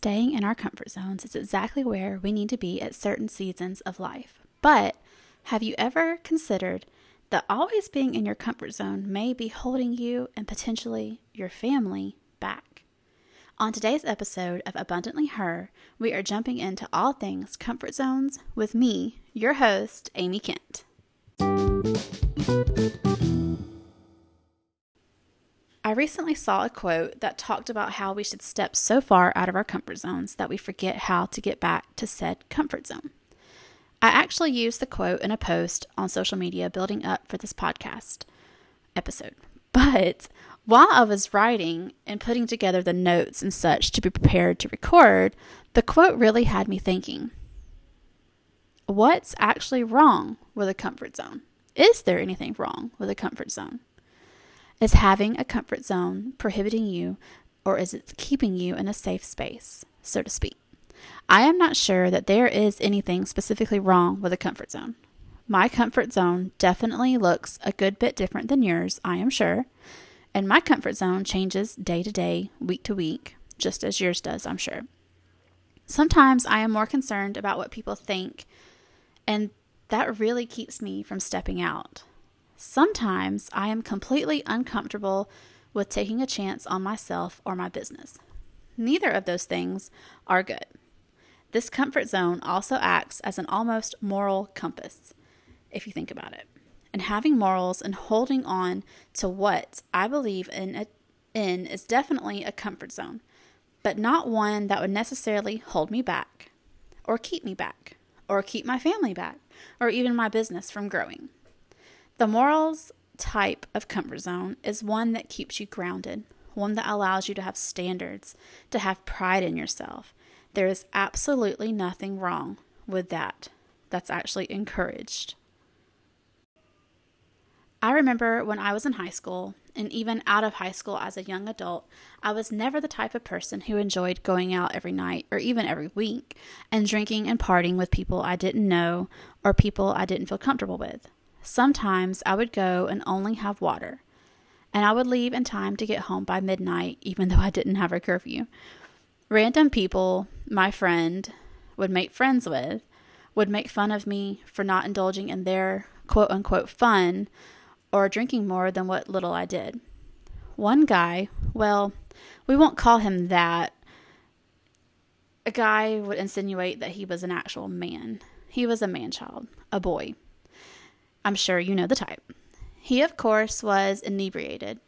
staying in our comfort zones is exactly where we need to be at certain seasons of life. But have you ever considered that always being in your comfort zone may be holding you and potentially your family back? On today's episode of Abundantly Her, we are jumping into all things comfort zones with me, your host, Amy Kent. I recently saw a quote that talked about how we should step so far out of our comfort zones that we forget how to get back to said comfort zone. I actually used the quote in a post on social media building up for this podcast episode. But while I was writing and putting together the notes and such to be prepared to record, the quote really had me thinking what's actually wrong with a comfort zone? Is there anything wrong with a comfort zone? Is having a comfort zone prohibiting you, or is it keeping you in a safe space, so to speak? I am not sure that there is anything specifically wrong with a comfort zone. My comfort zone definitely looks a good bit different than yours, I am sure, and my comfort zone changes day to day, week to week, just as yours does, I'm sure. Sometimes I am more concerned about what people think, and that really keeps me from stepping out. Sometimes I am completely uncomfortable with taking a chance on myself or my business. Neither of those things are good. This comfort zone also acts as an almost moral compass, if you think about it. And having morals and holding on to what I believe in, in is definitely a comfort zone, but not one that would necessarily hold me back, or keep me back, or keep my family back, or even my business from growing. The morals type of comfort zone is one that keeps you grounded, one that allows you to have standards, to have pride in yourself. There is absolutely nothing wrong with that. That's actually encouraged. I remember when I was in high school, and even out of high school as a young adult, I was never the type of person who enjoyed going out every night or even every week and drinking and partying with people I didn't know or people I didn't feel comfortable with. Sometimes I would go and only have water, and I would leave in time to get home by midnight, even though I didn't have a curfew. Random people, my friend would make friends with, would make fun of me for not indulging in their quote unquote fun or drinking more than what little I did. One guy, well, we won't call him that. A guy would insinuate that he was an actual man. He was a man child, a boy. I'm sure you know the type. He, of course, was inebriated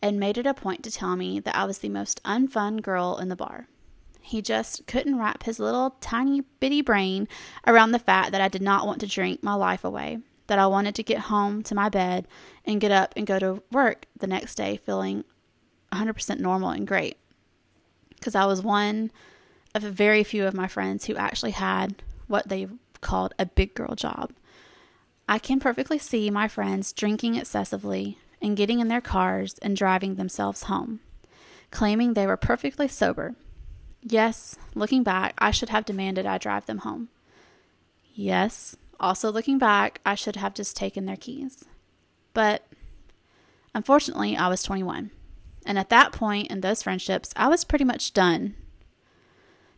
and made it a point to tell me that I was the most unfun girl in the bar. He just couldn't wrap his little tiny bitty brain around the fact that I did not want to drink my life away, that I wanted to get home to my bed and get up and go to work the next day feeling 100% normal and great. Because I was one of very few of my friends who actually had what they called a big girl job. I can perfectly see my friends drinking excessively and getting in their cars and driving themselves home, claiming they were perfectly sober. Yes, looking back, I should have demanded I drive them home. Yes, also looking back, I should have just taken their keys. But unfortunately, I was 21. And at that point in those friendships, I was pretty much done.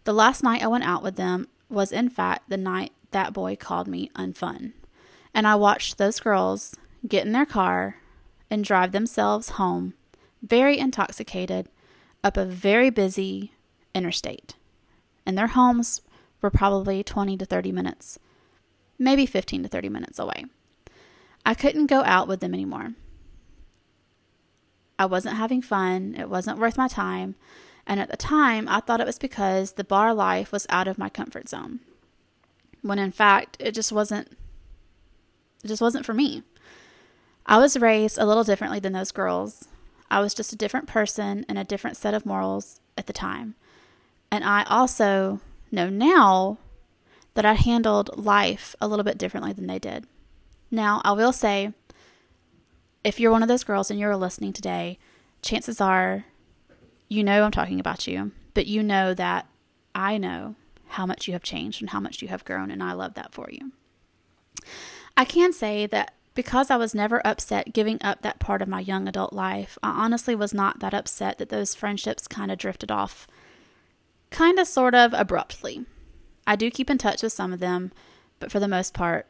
The last night I went out with them was, in fact, the night that boy called me unfun and I watched those girls get in their car and drive themselves home, very intoxicated, up a very busy interstate. And their homes were probably 20 to 30 minutes, maybe 15 to 30 minutes away. I couldn't go out with them anymore. I wasn't having fun, it wasn't worth my time, and at the time I thought it was because the bar life was out of my comfort zone. When in fact, it just wasn't it just wasn't for me. I was raised a little differently than those girls. I was just a different person and a different set of morals at the time. And I also know now that I handled life a little bit differently than they did. Now, I will say, if you're one of those girls and you're listening today, chances are you know I'm talking about you, but you know that I know how much you have changed and how much you have grown, and I love that for you. I can say that because I was never upset giving up that part of my young adult life, I honestly was not that upset that those friendships kind of drifted off kind of sort of abruptly. I do keep in touch with some of them, but for the most part,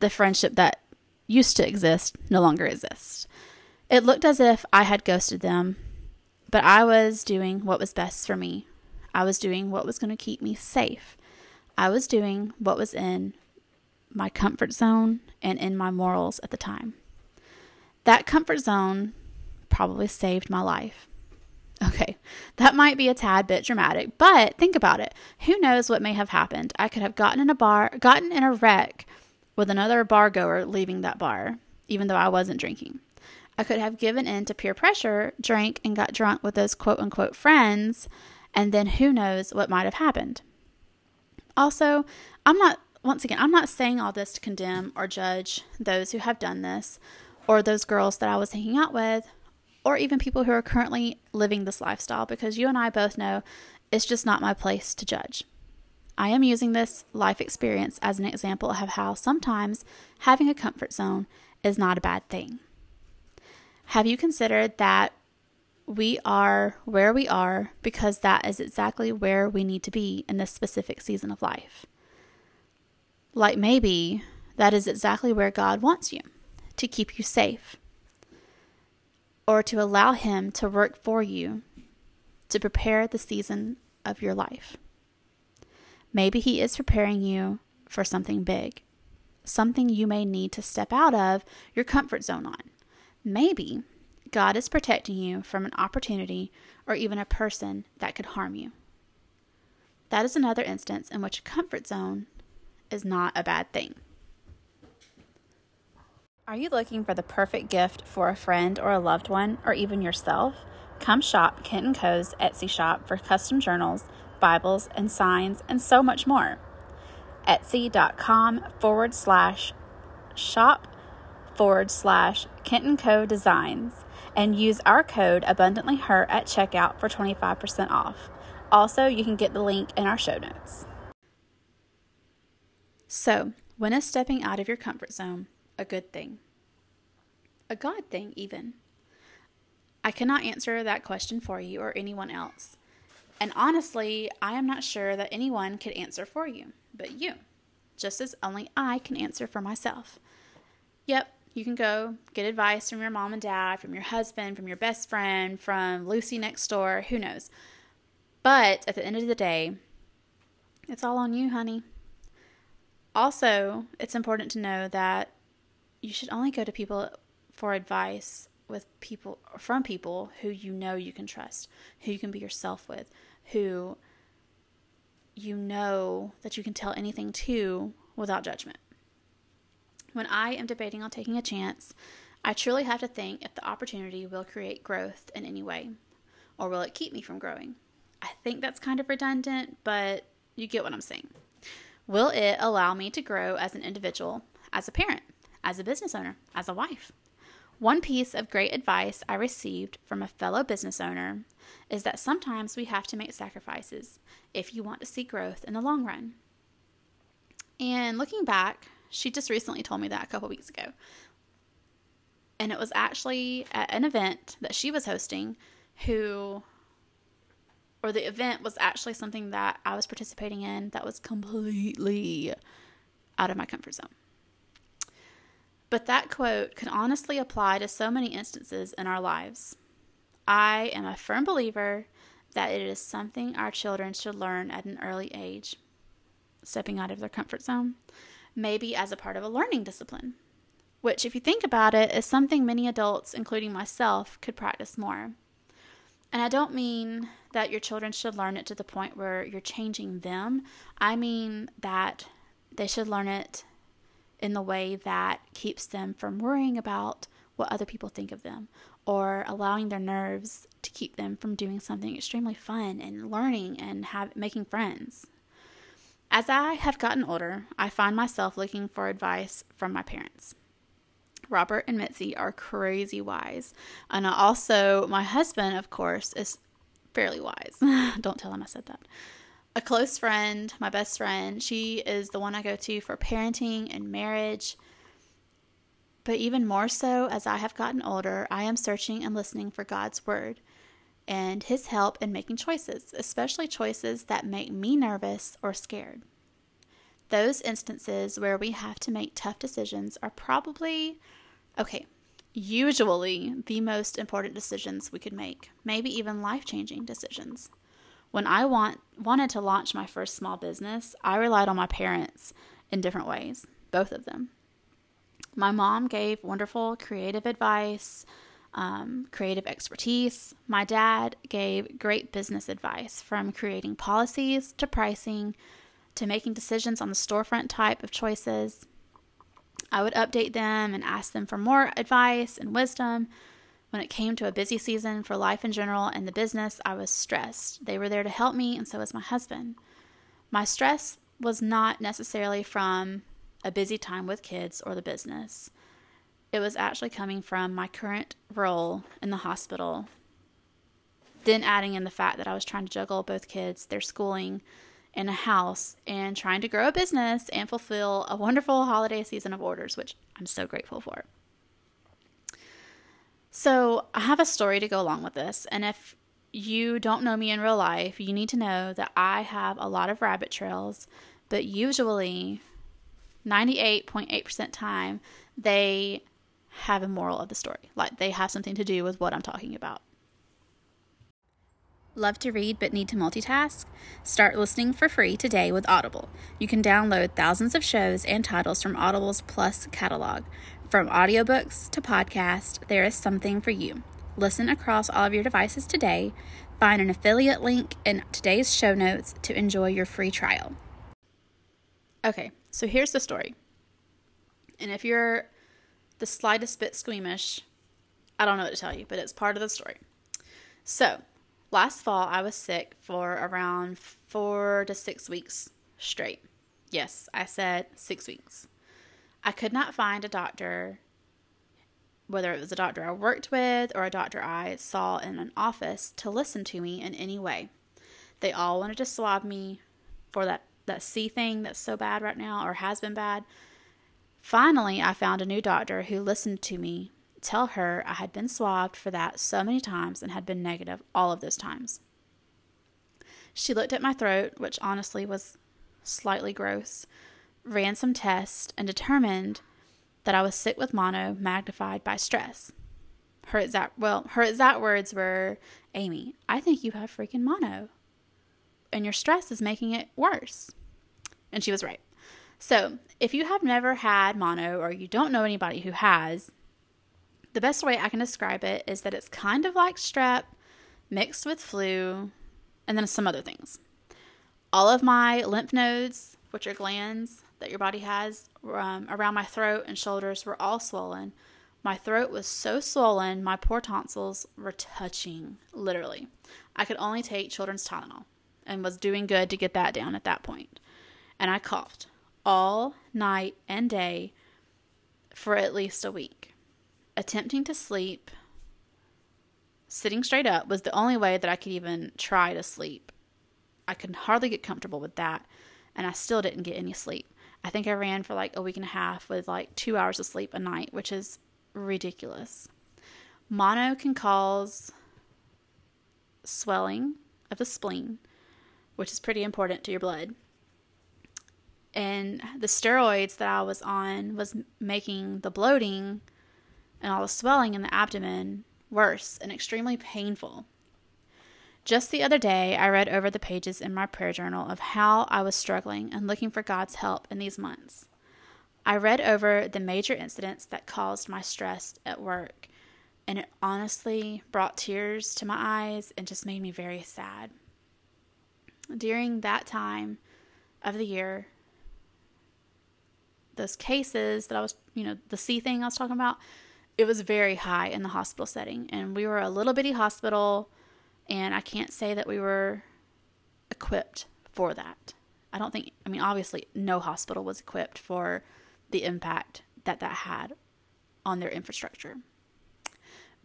the friendship that used to exist no longer exists. It looked as if I had ghosted them, but I was doing what was best for me. I was doing what was going to keep me safe. I was doing what was in my comfort zone and in my morals at the time. That comfort zone probably saved my life. Okay, that might be a tad bit dramatic, but think about it. Who knows what may have happened? I could have gotten in a bar, gotten in a wreck with another bar goer leaving that bar, even though I wasn't drinking. I could have given in to peer pressure, drank, and got drunk with those quote unquote friends, and then who knows what might have happened. Also, I'm not, once again, I'm not saying all this to condemn or judge those who have done this, or those girls that I was hanging out with, or even people who are currently living this lifestyle, because you and I both know it's just not my place to judge. I am using this life experience as an example of how sometimes having a comfort zone is not a bad thing. Have you considered that we are where we are because that is exactly where we need to be in this specific season of life? Like maybe that is exactly where God wants you to keep you safe or to allow Him to work for you to prepare the season of your life. Maybe He is preparing you for something big, something you may need to step out of your comfort zone on. Maybe God is protecting you from an opportunity or even a person that could harm you. That is another instance in which a comfort zone is not a bad thing. Are you looking for the perfect gift for a friend or a loved one or even yourself? Come shop Kent & Co.'s Etsy shop for custom journals Bibles, and signs, and so much more. Etsy.com forward slash shop forward slash Kent & Co. Designs and use our code Abundantly Her at checkout for 25% off. Also, you can get the link in our show notes. So, when is stepping out of your comfort zone a good thing? A God thing, even? I cannot answer that question for you or anyone else. And honestly, I am not sure that anyone could answer for you but you, just as only I can answer for myself. Yep, you can go get advice from your mom and dad, from your husband, from your best friend, from Lucy next door, who knows. But at the end of the day, it's all on you, honey. Also, it's important to know that you should only go to people for advice with people from people who you know you can trust, who you can be yourself with, who you know that you can tell anything to without judgment. When I am debating on taking a chance, I truly have to think if the opportunity will create growth in any way, or will it keep me from growing? I think that's kind of redundant, but you get what I'm saying. Will it allow me to grow as an individual, as a parent, as a business owner, as a wife? One piece of great advice I received from a fellow business owner is that sometimes we have to make sacrifices if you want to see growth in the long run. And looking back, she just recently told me that a couple weeks ago. And it was actually at an event that she was hosting, who, or the event was actually something that I was participating in that was completely out of my comfort zone. But that quote could honestly apply to so many instances in our lives. I am a firm believer that it is something our children should learn at an early age, stepping out of their comfort zone, maybe as a part of a learning discipline, which, if you think about it, is something many adults, including myself, could practice more. And I don't mean that your children should learn it to the point where you're changing them. I mean that they should learn it in the way that keeps them from worrying about what other people think of them or allowing their nerves to keep them from doing something extremely fun and learning and have making friends. As I have gotten older, I find myself looking for advice from my parents. Robert and Mitzi are crazy wise. And also, my husband, of course, is fairly wise. Don't tell him I said that a close friend, my best friend. She is the one I go to for parenting and marriage. But even more so, as I have gotten older, I am searching and listening for God's word. and his help in making choices, especially choices that make me nervous or scared. Those instances where we have to make tough decisions are probably, okay, usually the most important decisions we could make, maybe even life changing decisions. When I want, wanted to launch my first small business, I relied on my parents in different ways, both of them. My mom gave wonderful creative advice, um, creative expertise. My dad gave great business advice from creating policies to pricing to making decisions on the storefront type of choices. I would update them and ask them for more advice and wisdom. When it came to a busy season for life in general and the business, I was stressed. They were there to help me, and so was my husband. My stress was not necessarily from a busy time with kids or the business. It was actually coming from my current role in the hospital. Then adding in the fact that I was trying to juggle both kids, their schooling, in a house, and trying to grow a business and fulfill a wonderful holiday season of orders, which I'm so grateful for. So, I have a story to go along with this, and if you don't know me in real life, you need to know that I have a lot of rabbit trails, but usually 98.8% time they have a moral of the story. Like they have something to do with what I'm talking about. Love to read but need to multitask? Start listening for free today with Audible. You can download thousands of shows and titles from Audible's Plus catalog. From audiobooks to podcasts, there is something for you. Listen across all of your devices today. Find an affiliate link in today's show notes to enjoy your free trial. Okay, so here's the story. And if you're the slightest bit squeamish, I don't know what to tell you, but it's part of the story. So, last fall, I was sick for around four to six weeks straight. Yes, I said six weeks. I could not find a doctor, whether it was a doctor I worked with or a doctor I saw in an office, to listen to me in any way. They all wanted to swab me for that that C thing that's so bad right now or has been bad. Finally, I found a new doctor who listened to me tell her I had been swabbed for that so many times and had been negative all of those times. She looked at my throat, which honestly was slightly gross, ran some tests, and determined that I was sick with mono magnified by stress. Her exact well, her exact words were, "Amy, I think you have freaking mono." and your stress is making it worse. And she was right. So, if you have never had mono or you don't know anybody who has, the best way I can describe it is that it's kind of like strep mixed with flu and then some other things. All of my lymph nodes, which are glands that your body has um, around my throat and shoulders, were all swollen. My throat was so swollen, my poor tonsils were touching, literally. I could only take children's Tylenol and was doing good to get that down at that point. And I coughed all night and day for at least a week. Attempting to sleep, sitting straight up, was the only way that I could even try to sleep. I could hardly get comfortable with that, and I still didn't get any sleep. I think I ran for like a week and a half with like two hours of sleep a night, which is ridiculous. Mono can cause swelling of the spleen, which is pretty important to your blood. And the steroids that I was on was making the bloating and all the swelling in the abdomen worse and extremely painful. Just the other day, I read over the pages in my prayer journal of how I was struggling and looking for God's help in these months. I read over the major incidents that caused my stress at work, and it honestly brought tears to my eyes and just made me very sad during that time of the year, those cases that I was, you know, the C thing I was talking about, it was very high in the hospital setting. And we were a little bitty hospital, and I can't say that we were equipped for that. I don't think, I mean, obviously, no hospital was equipped for the impact that that had on their infrastructure.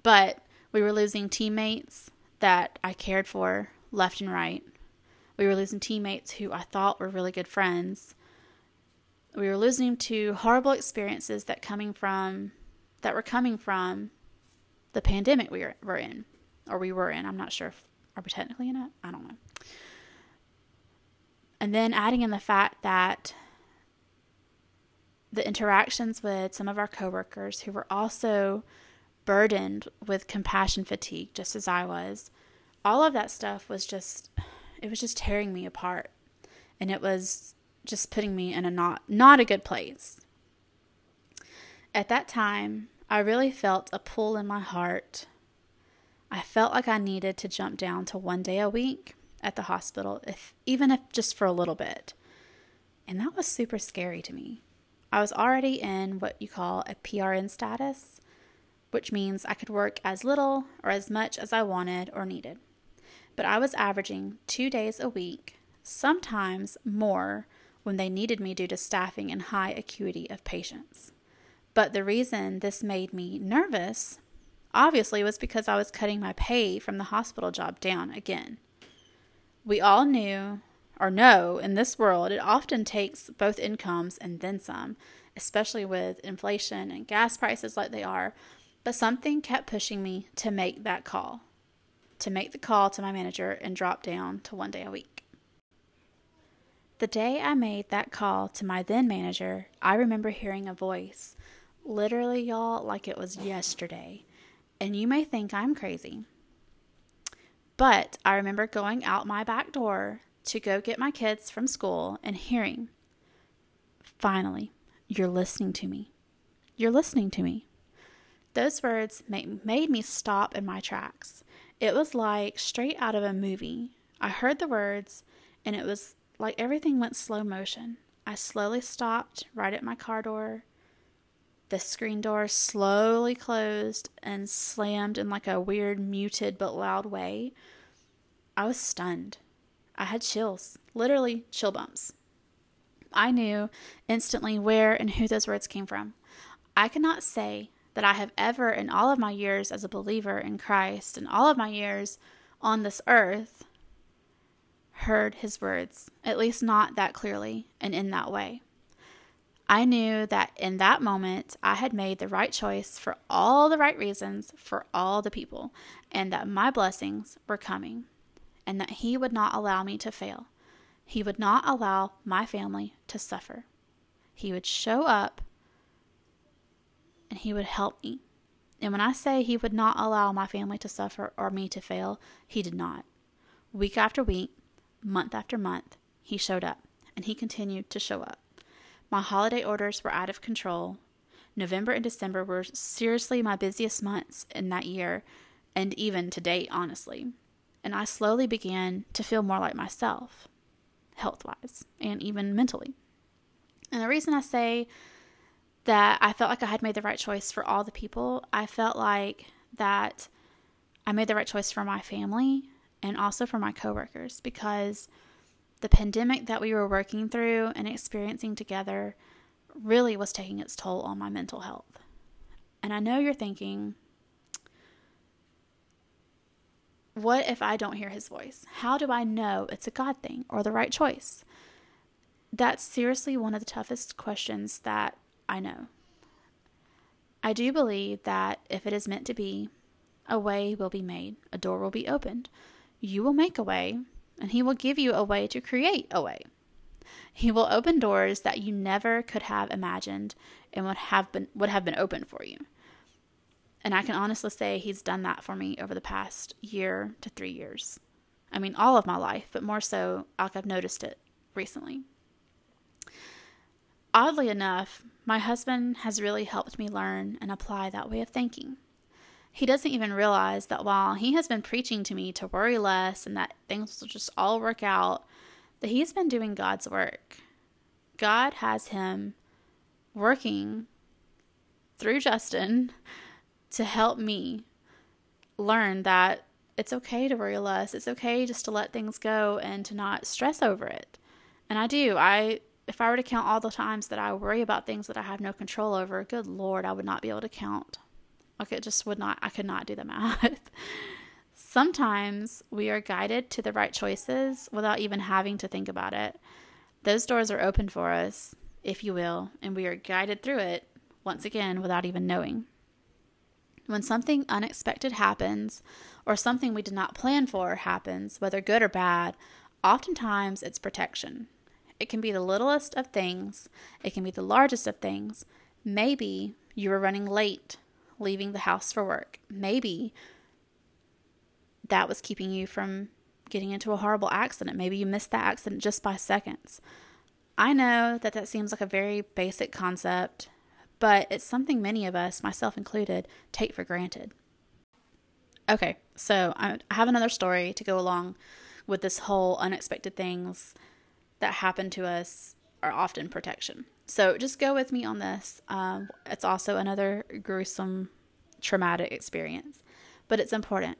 But we were losing teammates that I cared for left and right. We were losing teammates who I thought were really good friends. We were losing to horrible experiences that coming from that were coming from the pandemic we were, in. or we were in. I'm not sure if are we technically in it. I don't know. And then adding in the fact that the interactions with some of our coworkers who were also burdened with compassion fatigue, just as I was, all of that stuff was just, it was just tearing me apart. And it was just putting me in a not, not a good place. At that time, I really felt a pull in my heart. I felt like I needed to jump down to one day a week at the hospital, if even if just for a little bit. And that was super scary to me. I was already in what you call a PRN status, which means I could work as little or as much as I wanted or needed. But I was averaging two days a week, sometimes more when they needed me due to staffing and high acuity of patients. But the reason this made me nervous, obviously, was because I was cutting my pay from the hospital job down again. We all knew or know in this world, it often takes both incomes and then some, especially with inflation and gas prices like they are. But something kept pushing me to make that call, to make the call to my manager and drop down to one day a week. The day I made that call to my then manager, I remember hearing a voice, literally, y'all, like it was yesterday. And you may think I'm crazy. But I remember going out my back door to go get my kids from school and hearing, finally, you're listening to me. You're listening to me. Those words made, made me stop in my tracks. It was like straight out of a movie. I heard the words, and it was like everything went slow motion. I slowly stopped right at my car door. The screen door slowly closed and slammed in like a weird, muted but loud way. I was stunned. I had chills, literally chill bumps. I knew instantly where and who those words came from. I cannot say that I have ever, in all of my years as a believer in Christ, and all of my years on this earth, heard his words, at least not that clearly and in that way. I knew that in that moment I had made the right choice for all the right reasons for all the people, and that my blessings were coming and that He would not allow me to fail. He would not allow my family to suffer. He would show up and He would help me. And when I say He would not allow my family to suffer or me to fail, He did not. Week after week, month after month, He showed up and He continued to show up. My holiday orders were out of control. November and December were seriously my busiest months in that year, and even to date, honestly and I slowly began to feel more like myself, health wise and even mentally. And the reason I say that I felt like I had made the right choice for all the people, I felt like that I made the right choice for my family and also for my coworkers because the pandemic that we were working through and experiencing together really was taking its toll on my mental health. And I know you're thinking, what if I don't hear his voice? How do I know it's a God thing or the right choice? That's seriously one of the toughest questions that I know. I do believe that if it is meant to be, a way will be made, a door will be opened. You will make a way, and He will give you a way to create a way. He will open doors that you never could have imagined and would have been would have been open for you. And I can honestly say he's done that for me over the past year to three years. I mean, all of my life, but more so, like I've noticed it recently. Oddly enough, my husband has really helped me learn and apply that way of thinking. He doesn't even realize that while he has been preaching to me to worry less and that things will just all work out, that he's been doing God's work. God has him working through Justin to help me learn that it's okay to worry less. It's okay just to let things go and to not stress over it. And I do. I if I were to count all the times that I worry about things that I have no control over, good lord, I would not be able to count. Like it just would not I could not do the math. Sometimes we are guided to the right choices without even having to think about it. Those doors are open for us, if you will, and we are guided through it once again without even knowing. When something unexpected happens or something we did not plan for happens, whether good or bad, oftentimes it's protection. It can be the littlest of things, it can be the largest of things. Maybe you were running late, leaving the house for work. Maybe that was keeping you from getting into a horrible accident. Maybe you missed that accident just by seconds. I know that that seems like a very basic concept, but it's something many of us, myself included, take for granted. Okay, so I have another story to go along with this whole unexpected things that happen to us are often protection. So just go with me on this. Um, it's also another gruesome, traumatic experience, but it's important.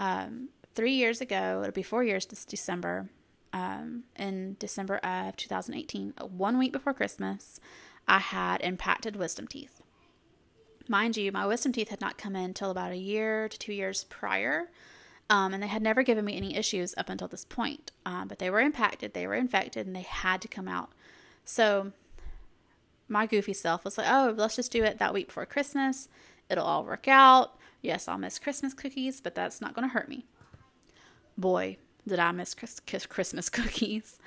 Um, three years ago, it'll be four years this December, um, in December of 2018, one week before Christmas, I had impacted wisdom teeth. Mind you, my wisdom teeth had not come in till about a year to two years prior, um, and they had never given me any issues up until this point. Um, but they were impacted, they were infected, and they had to come out. So my goofy self was like, oh, let's just do it that week before Christmas. It'll all work out. Yes, I'll miss Christmas cookies, but that's not going to hurt me. Boy, did I miss Christmas cookies.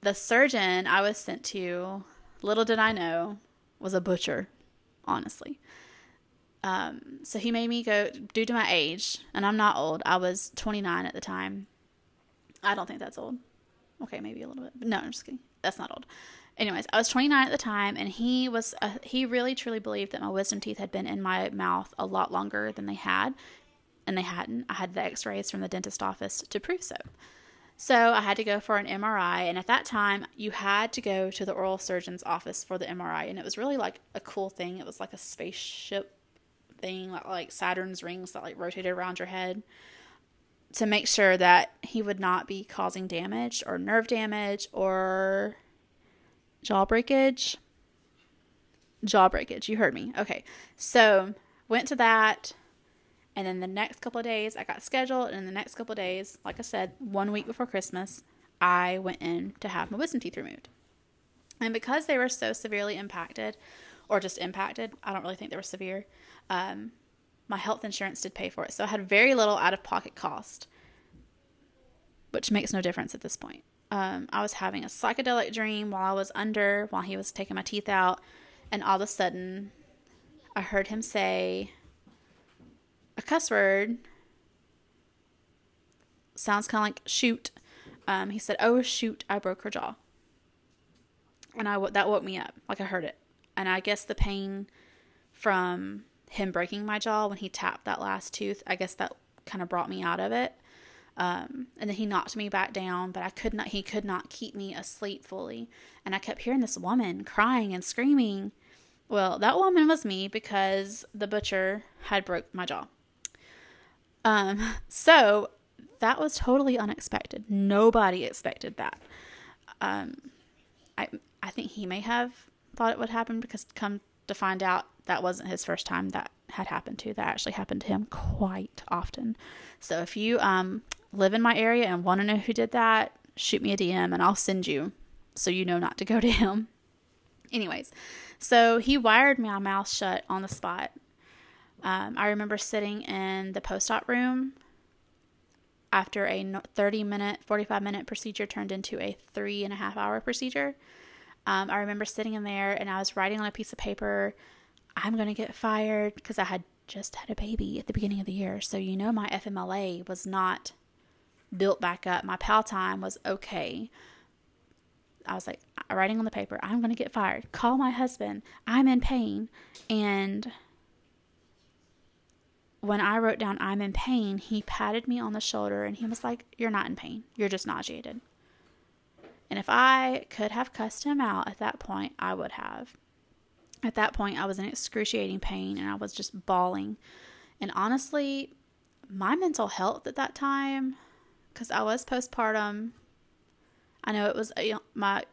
The surgeon I was sent to, little did I know, was a butcher, honestly. Um, so he made me go, due to my age, and I'm not old, I was 29 at the time. I don't think that's old. Okay, maybe a little bit. No, I'm just kidding. That's not old. Anyways, I was 29 at the time, and he was uh, he really truly believed that my wisdom teeth had been in my mouth a lot longer than they had, and they hadn't. I had the x rays from the dentist office to prove so. So I had to go for an MRI, and at that time, you had to go to the oral surgeon's office for the MRI, and it was really like a cool thing. It was like a spaceship thing, like Saturn's rings that like rotated around your head to make sure that he would not be causing damage or nerve damage or jaw breakage. Jaw breakage, you heard me. Okay, so went to that and then the next couple of days, I got scheduled. And in the next couple of days, like I said, one week before Christmas, I went in to have my wisdom teeth removed. And because they were so severely impacted, or just impacted, I don't really think they were severe, um, my health insurance did pay for it. So I had very little out of pocket cost, which makes no difference at this point. Um, I was having a psychedelic dream while I was under, while he was taking my teeth out. And all of a sudden, I heard him say, a cuss word sounds kind of like shoot. Um, he said, "Oh shoot, I broke her jaw," and I that woke me up, like I heard it, and I guess the pain from him breaking my jaw when he tapped that last tooth, I guess that kind of brought me out of it. Um, and then he knocked me back down, but I could not. He could not keep me asleep fully, and I kept hearing this woman crying and screaming. Well, that woman was me because the butcher had broke my jaw. Um, so that was totally unexpected. Nobody expected that. Um, I I think he may have thought it would happen because come to find out that wasn't his first time that had happened to. That actually happened to him quite often. So if you um, live in my area and want to know who did that, shoot me a DM and I'll send you so you know not to go to him. Anyways, so he wired my mouth shut on the spot um, I remember sitting in the post op room after a 30 minute, 45 minute procedure turned into a three and a half hour procedure. Um, I remember sitting in there and I was writing on a piece of paper, I'm going to get fired because I had just had a baby at the beginning of the year. So, you know, my FMLA was not built back up. My PAL time was okay. I was like, writing on the paper, I'm going to get fired. Call my husband. I'm in pain. And when I wrote down I'm in pain, he patted me on the shoulder and he was like, You're not in pain. You're just nauseated. And if I could have cussed him out at that point, I would have. At that point, I was in excruciating pain and I was just bawling. And honestly, my mental health at that time, because I was postpartum, I know it was my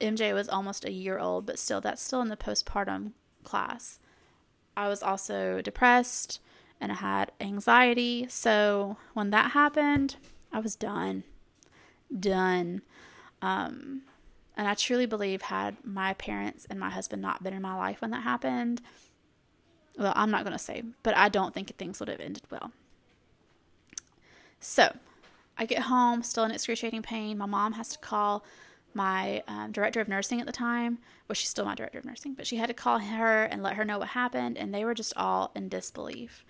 MJ was almost a year old, but still, that's still in the postpartum class. I was also depressed and I had anxiety. So when that happened, I was done. Done. Um, and I truly believe, had my parents and my husband not been in my life when that happened, Well, I'm not going to say, but I don't think things would have ended well. So I get home, still in excruciating pain. My mom has to call my um, director of nursing at the time. Well, she's still my director of nursing, but she had to call her and let her know what happened. And they were just all in disbelief,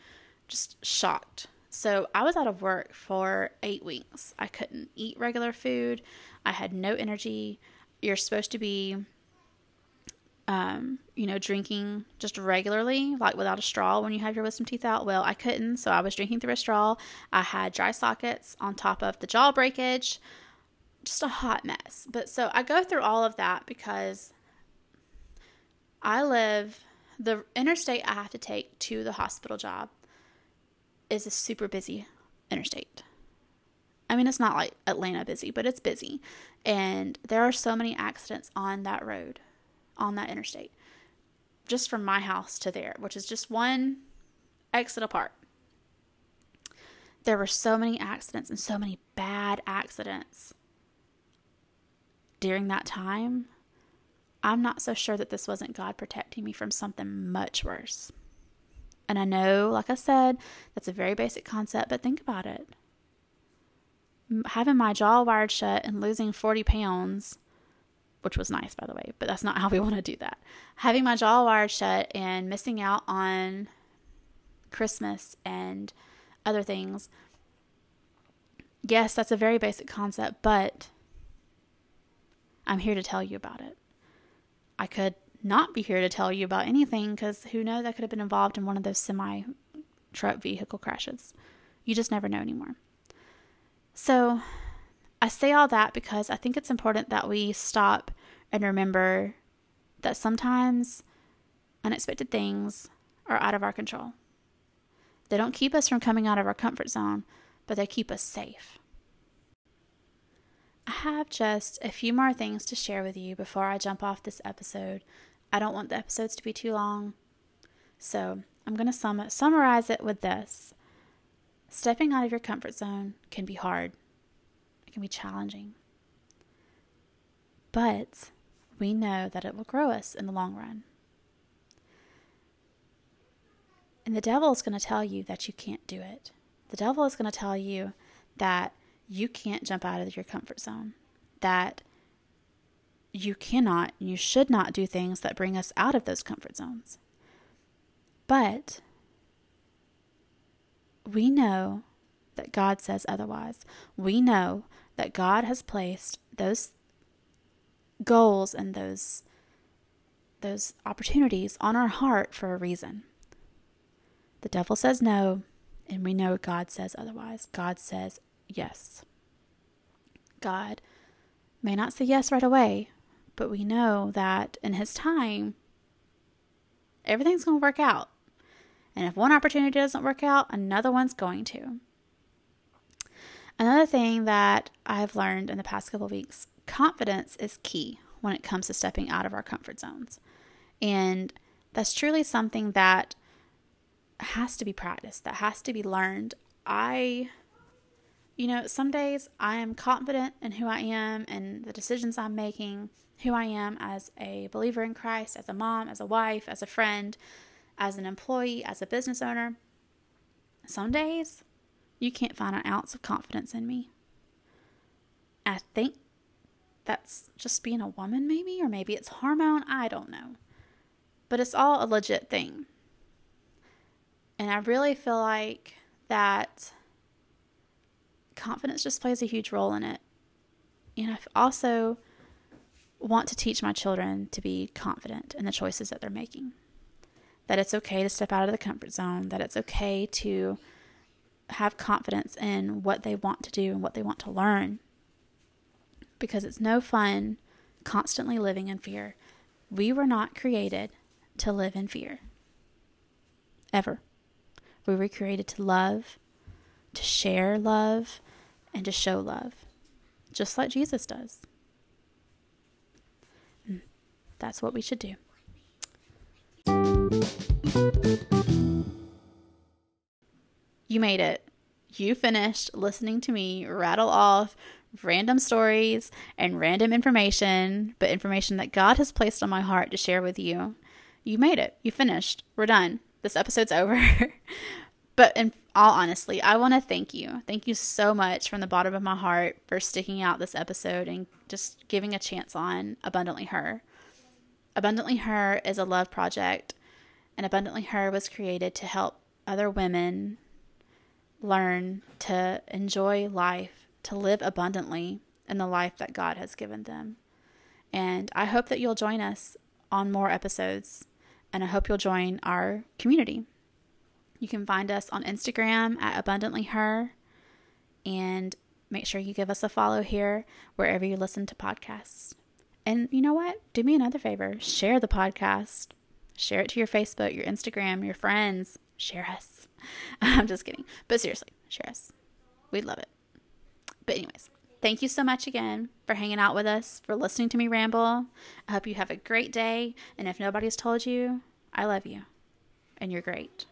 just shocked. So I was out of work for eight weeks. I couldn't eat regular food. I had no energy. You're supposed to be, um, you know, drinking just regularly, like without a straw when you have your wisdom teeth out. Well, I couldn't, so I was drinking through a straw. I had dry sockets on top of the jaw breakage just a hot mess. But so I go through all of that because I live the interstate I have to take to the hospital job is a super busy interstate. I mean, it's not like Atlanta busy, but it's busy. And there are so many accidents on that road, on that interstate, just from my house to there, which is just one exit apart. There were so many accidents and so many bad accidents during that time, I'm not so sure that this wasn't God protecting me from something much worse. And I know, like I said, that's a very basic concept, but think about it. Having my jaw wired shut and losing 40 pounds, which was nice, by the way, but that's not how we want to do that. Having my jaw wired shut and missing out on Christmas and other things. Yes, that's a very basic concept, but I'm here to tell you about it. I could not be here to tell you about anything because who knows, I could have been involved in one of those semi truck vehicle crashes. You just never know anymore. So, I say all that because I think it's important that we stop and remember that sometimes unexpected things are out of our control. They don't keep us from coming out of our comfort zone, but they keep us safe. I have just a few more things to share with you before I jump off this episode. I don't want the episodes to be too long. So I'm going to sum- summarize it with this Stepping out of your comfort zone can be hard, it can be challenging. But we know that it will grow us in the long run. And the devil is going to tell you that you can't do it. The devil is going to tell you that you can't jump out of your comfort zone, that you cannot, you should not do things that bring us out of those comfort zones. But we know that God says otherwise. We know that God has placed those goals and those those opportunities on our heart for a reason. The devil says no, and we know God says otherwise. God says yes. God may not say yes right away, but we know that in His time, everything's going to work out. And if one opportunity doesn't work out, another one's going to. Another thing that I've learned in the past couple weeks confidence is key when it comes to stepping out of our comfort zones. And that's truly something that has to be practiced, that has to be learned. I you know, some days I am confident in who I am and the decisions I'm making, who I am as a believer in Christ, as a mom, as a wife, as a friend, as an employee, as a business owner. Some days you can't find an ounce of confidence in me. I think that's just being a woman, maybe, or maybe it's hormone. I don't know. But it's all a legit thing. And I really feel like that confidence just plays a huge role in it. And I also want to teach my children to be confident in the choices that they're making. That it's okay to step out of the comfort zone, that it's okay to have confidence in what they want to do and what they want to learn. Because it's no fun constantly living in fear. We were not created to live in fear. Ever. We were created to love, to share love, and to show love, just like Jesus does. Hmm. that's what we should do. You made it. You finished listening to me rattle off random stories and random information, but information that God has placed on my heart to share with you. You made it. You finished. We're done. this episode's over. but in all honesty, I want to thank you. Thank you so much from the bottom of my heart for sticking out this episode and just giving a chance on Abundantly Her. Abundantly Her is a love project, and Abundantly Her was created to help other women learn to enjoy life, to live abundantly in the life that God has given them. And I hope that you'll join us on more episodes, and I hope you'll join our community. You can find us on Instagram at Abundantly Her, and make sure you give us a follow here wherever you listen to podcasts. And you know what? Do me another favor share the podcast, share it to your Facebook, your Instagram, your friends. Share us. I'm just kidding. But seriously, share us. We'd love it. But, anyways, Thank you so much again for hanging out with us, for listening to me ramble. I hope you have a great day. And if nobody's told you, I love you and you're great.